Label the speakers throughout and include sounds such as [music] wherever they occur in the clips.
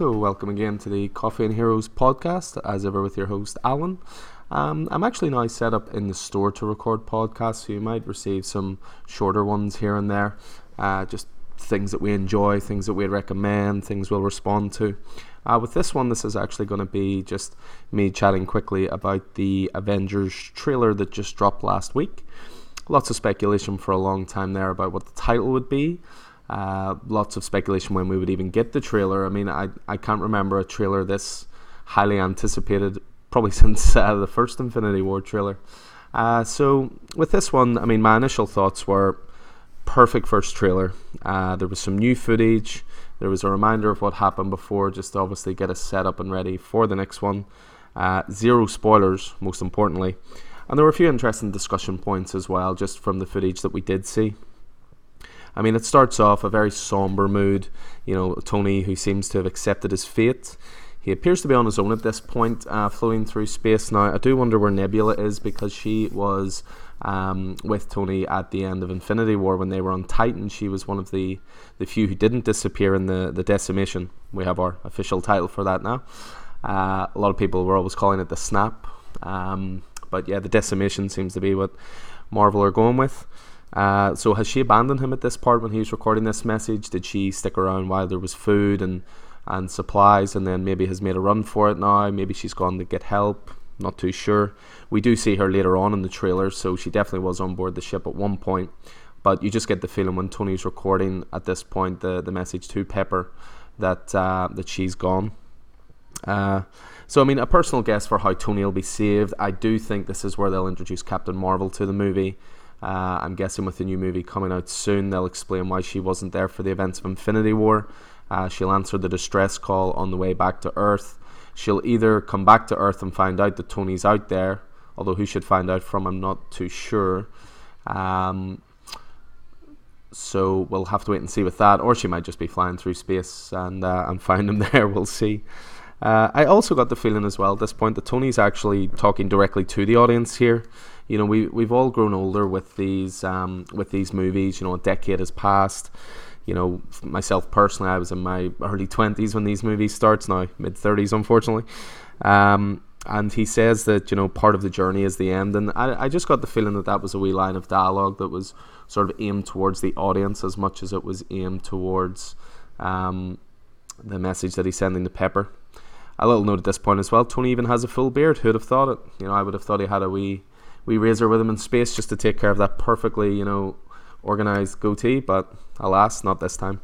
Speaker 1: So, welcome again to the Coffee and Heroes podcast, as ever with your host, Alan. Um, I'm actually now set up in the store to record podcasts, so you might receive some shorter ones here and there. Uh, just things that we enjoy, things that we'd recommend, things we'll respond to. Uh, with this one, this is actually going to be just me chatting quickly about the Avengers trailer that just dropped last week. Lots of speculation for a long time there about what the title would be. Uh, lots of speculation when we would even get the trailer. I mean, I, I can't remember a trailer this highly anticipated probably [laughs] since uh, the first Infinity War trailer. Uh, so with this one, I mean, my initial thoughts were perfect first trailer. Uh, there was some new footage. There was a reminder of what happened before, just to obviously get us set up and ready for the next one. Uh, zero spoilers, most importantly. And there were a few interesting discussion points as well, just from the footage that we did see. I mean, it starts off a very somber mood. You know, Tony, who seems to have accepted his fate. He appears to be on his own at this point, uh, floating through space. Now, I do wonder where Nebula is because she was um, with Tony at the end of Infinity War when they were on Titan. She was one of the, the few who didn't disappear in the, the decimation. We have our official title for that now. Uh, a lot of people were always calling it the snap. Um, but yeah, the decimation seems to be what Marvel are going with. Uh, so has she abandoned him at this part when he was recording this message? Did she stick around while there was food and and supplies, and then maybe has made a run for it now? Maybe she's gone to get help. Not too sure. We do see her later on in the trailer, so she definitely was on board the ship at one point. But you just get the feeling when Tony's recording at this point the the message to Pepper that uh, that she's gone. Uh, so I mean, a personal guess for how Tony will be saved. I do think this is where they'll introduce Captain Marvel to the movie. Uh, I'm guessing with the new movie coming out soon, they'll explain why she wasn't there for the events of Infinity War. Uh, she'll answer the distress call on the way back to Earth. She'll either come back to Earth and find out that Tony's out there, although who should find out from, I'm not too sure. Um, so we'll have to wait and see with that, or she might just be flying through space and uh, and find him [laughs] there. We'll see. Uh, I also got the feeling as well at this point that Tony's actually talking directly to the audience here you know we we've all grown older with these um, with these movies. You know, a decade has passed. You know, myself personally, I was in my early twenties when these movies starts. Now mid thirties, unfortunately. Um, and he says that you know part of the journey is the end, and I, I just got the feeling that that was a wee line of dialogue that was sort of aimed towards the audience as much as it was aimed towards um, the message that he's sending to Pepper. A little note at this point as well: Tony even has a full beard. Who'd have thought it? You know, I would have thought he had a wee we razor with him in space just to take care of that perfectly, you know, organized goatee, but alas, not this time.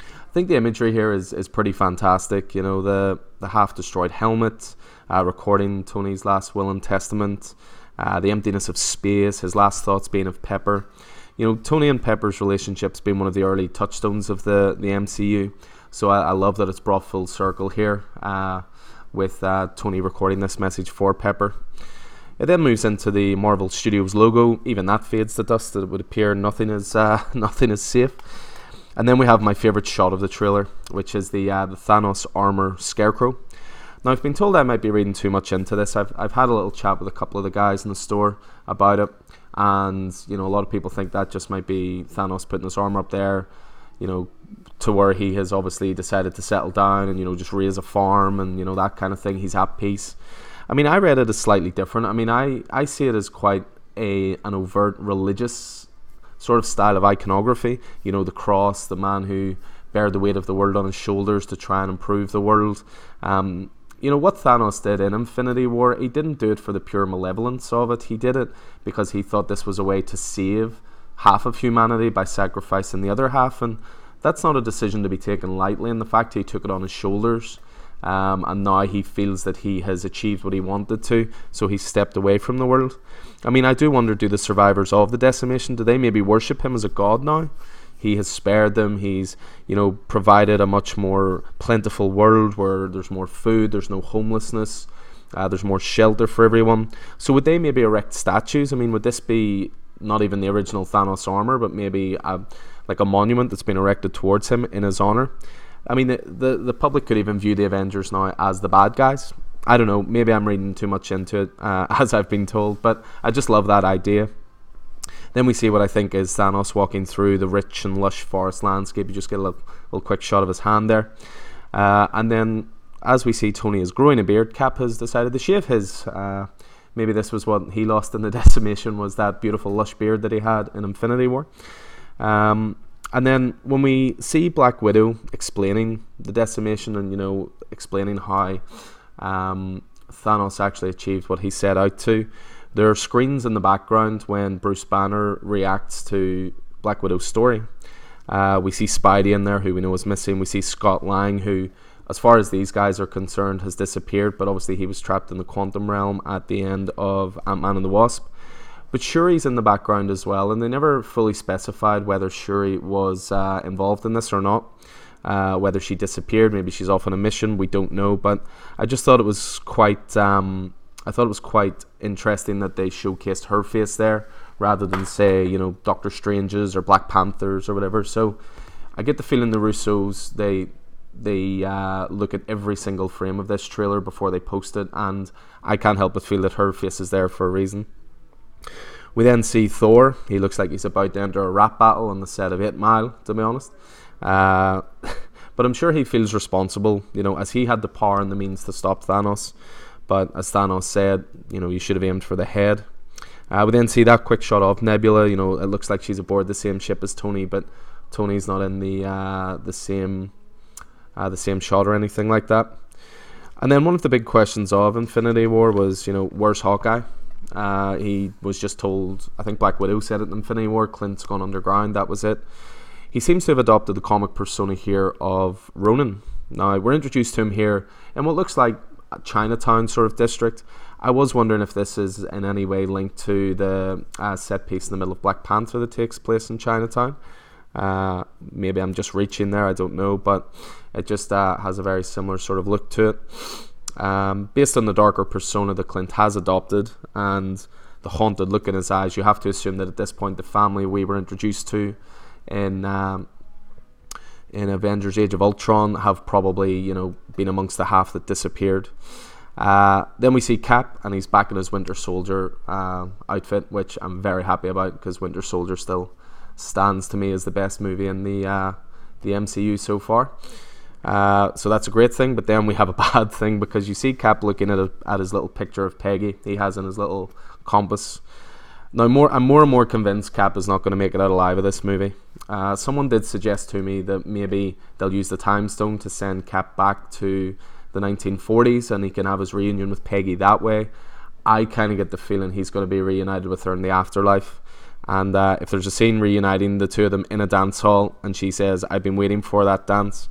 Speaker 1: I think the imagery here is, is pretty fantastic. You know, the, the half destroyed helmet, uh, recording Tony's last will and testament, uh, the emptiness of space, his last thoughts being of Pepper. You know, Tony and Pepper's relationship's been one of the early touchstones of the, the MCU. So I, I love that it's brought full circle here uh, with uh, Tony recording this message for Pepper. It then moves into the Marvel Studios logo. Even that fades to dust. It would appear nothing is uh, [laughs] nothing is safe. And then we have my favorite shot of the trailer, which is the uh, the Thanos armor Scarecrow. Now I've been told I might be reading too much into this. I've I've had a little chat with a couple of the guys in the store about it, and you know a lot of people think that just might be Thanos putting his armor up there, you know, to where he has obviously decided to settle down and you know just raise a farm and you know that kind of thing. He's at peace. I mean, I read it as slightly different. I mean, I, I see it as quite a an overt religious sort of style of iconography. You know, the cross, the man who bear the weight of the world on his shoulders to try and improve the world. Um, you know what Thanos did in Infinity War, he didn't do it for the pure malevolence of it. He did it because he thought this was a way to save half of humanity by sacrificing the other half, and that's not a decision to be taken lightly. And the fact he took it on his shoulders um, and now he feels that he has achieved what he wanted to, so he stepped away from the world. I mean, I do wonder do the survivors of the decimation, do they maybe worship him as a god now? He has spared them, he's, you know, provided a much more plentiful world where there's more food, there's no homelessness. Uh, there's more shelter for everyone. So would they maybe erect statues? I mean, would this be not even the original Thanos armor, but maybe a, like a monument that's been erected towards him in his honor? I mean, the, the, the public could even view the Avengers now as the bad guys. I don't know. Maybe I'm reading too much into it, uh, [laughs] as I've been told, but I just love that idea. Then we see what I think is Thanos walking through the rich and lush forest landscape. You just get a little, little quick shot of his hand there. Uh, and then, as we see Tony is growing a beard, Cap has decided to shave his. Uh, maybe this was what he lost in the [laughs] decimation was that beautiful lush beard that he had in Infinity War. Um, and then when we see Black Widow explaining the decimation and you know explaining how um, Thanos actually achieved what he set out to, there are screens in the background when Bruce Banner reacts to Black Widow's story. Uh, we see Spidey in there, who we know is missing. We see Scott Lang, who, as far as these guys are concerned, has disappeared, but obviously he was trapped in the quantum realm at the end of Ant Man and the Wasp. But Shuri's in the background as well, and they never fully specified whether Shuri was uh, involved in this or not. Uh, whether she disappeared, maybe she's off on a mission, we don't know. But I just thought it was quite, um, I thought it was quite interesting that they showcased her face there rather than say, you know, Doctor Strange's or Black Panthers or whatever. So I get the feeling the Russos they they uh, look at every single frame of this trailer before they post it, and I can't help but feel that her face is there for a reason. We then see Thor. He looks like he's about to enter a rap battle on the set of Eight Mile, to be honest. Uh, [laughs] but I'm sure he feels responsible, you know, as he had the power and the means to stop Thanos. But as Thanos said, you know, you should have aimed for the head. Uh, we then see that quick shot of Nebula. You know, it looks like she's aboard the same ship as Tony, but Tony's not in the uh, the same uh, the same shot or anything like that. And then one of the big questions of Infinity War was, you know, where's Hawkeye? Uh, he was just told, I think Black Widow said it in Infinity War, Clint's gone underground, that was it. He seems to have adopted the comic persona here of Ronin. Now, we're introduced to him here in what looks like a Chinatown sort of district. I was wondering if this is in any way linked to the uh, set piece in the middle of Black Panther that takes place in Chinatown. Uh, maybe I'm just reaching there, I don't know, but it just uh, has a very similar sort of look to it. Um, based on the darker persona that Clint has adopted and the haunted look in his eyes, you have to assume that at this point the family we were introduced to in um, in Avengers: Age of Ultron have probably you know been amongst the half that disappeared. Uh, then we see Cap, and he's back in his Winter Soldier uh, outfit, which I'm very happy about because Winter Soldier still stands to me as the best movie in the uh, the MCU so far. Uh, so that's a great thing, but then we have a [laughs] bad thing because you see Cap looking at a, at his little picture of Peggy he has in his little compass. Now, more I'm more and more convinced Cap is not going to make it out alive of this movie. Uh, someone did suggest to me that maybe they'll use the time stone to send Cap back to the 1940s and he can have his reunion with Peggy that way. I kind of get the feeling he's going to be reunited with her in the afterlife. And uh, if there's a scene reuniting the two of them in a dance hall and she says, I've been waiting for that dance,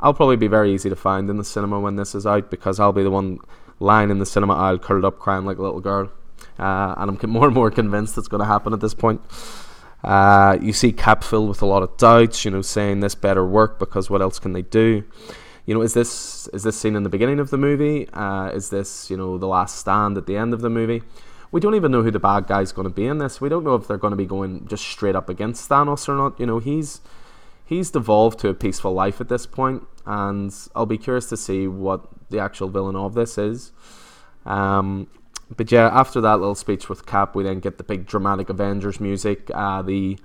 Speaker 1: I'll probably be very easy to find in the cinema when this is out because I'll be the one lying in the cinema aisle curled up crying like a little girl. Uh, and I'm [laughs] more and more convinced it's going to happen at this point. Uh, you see Cap filled with a lot of doubts, you know, saying this better work because what else can they do? you know, is this is this scene in the beginning of the movie? Uh, is this you know the last stand at the end of the movie? We don't even know who the bad guy's going to be in this. We don't know if they're going to be going just straight up against Thanos or not. You know, he's he's devolved to a peaceful life at this point, and I'll be curious to see what the actual villain of this is. Um, but yeah, after that little speech with Cap, we then get the big dramatic Avengers music. Uh, the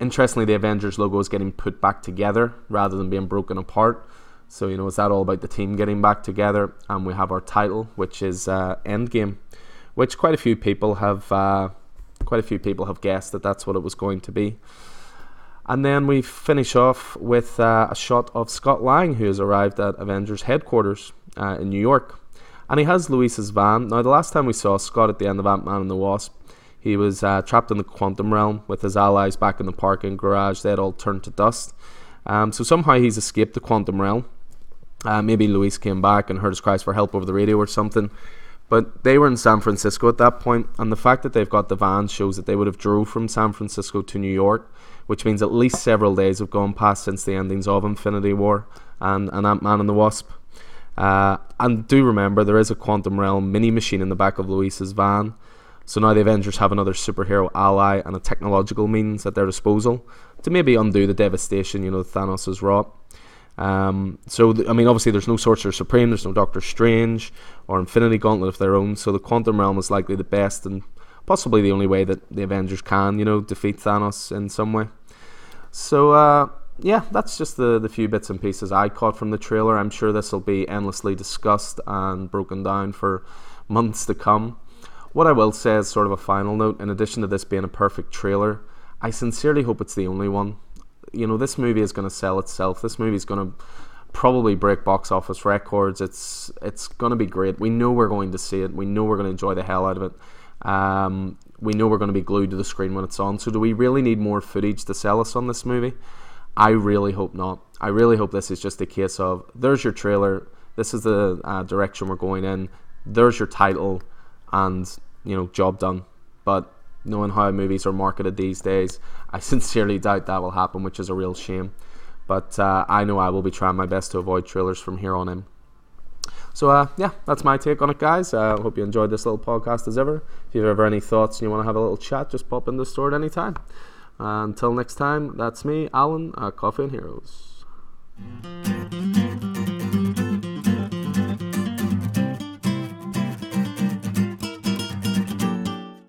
Speaker 1: interestingly, the Avengers logo is getting put back together rather than being broken apart. So you know, is that all about the team getting back together, and we have our title, which is uh, Endgame, which quite a few people have uh, quite a few people have guessed that that's what it was going to be. And then we finish off with uh, a shot of Scott Lang, who has arrived at Avengers headquarters uh, in New York, and he has Luis's van. Now, the last time we saw Scott at the end of Ant Man and the Wasp, he was uh, trapped in the quantum realm with his allies back in the parking garage. They had all turned to dust. Um, so somehow he's escaped the quantum realm uh, maybe Luis came back and heard his cries for help over the radio or something. But they were in San Francisco at that point, and the fact that they've got the van shows that they would have drove from San Francisco to New York, which means at least several days have gone past since the endings of Infinity War and, and Ant Man and the Wasp. Uh, and do remember, there is a Quantum Realm mini machine in the back of Luis's van. So now the Avengers have another superhero ally and a technological means at their disposal to maybe undo the devastation you know Thanos has wrought. Um, so, th- I mean, obviously, there's no Sorcerer Supreme, there's no Doctor Strange or Infinity Gauntlet of their own. So, the Quantum Realm is likely the best and possibly the only way that the Avengers can, you know, defeat Thanos in some way. So, uh, yeah, that's just the, the few bits and pieces I caught from the trailer. I'm sure this will be endlessly discussed and broken down for months to come. What I will say is sort of a final note, in addition to this being a perfect trailer, I sincerely hope it's the only one. You know, this movie is going to sell itself. This movie is going to probably break box office records. It's it's going to be great. We know we're going to see it. We know we're going to enjoy the hell out of it. Um, we know we're going to be glued to the screen when it's on. So, do we really need more footage to sell us on this movie? I really hope not. I really hope this is just a case of there's your trailer. This is the uh, direction we're going in. There's your title, and you know, job done. But knowing how movies are marketed these days, I [laughs] sincerely doubt that will happen, which is a real shame. But uh, I know I will be trying my best to avoid trailers from here on in. So uh, yeah, that's my take on it, guys. I uh, hope you enjoyed this little podcast as ever. If you have ever any thoughts and you want to have a little chat, just pop in the store at any time. Uh, until next time, that's me, Alan, Coffee and Heroes.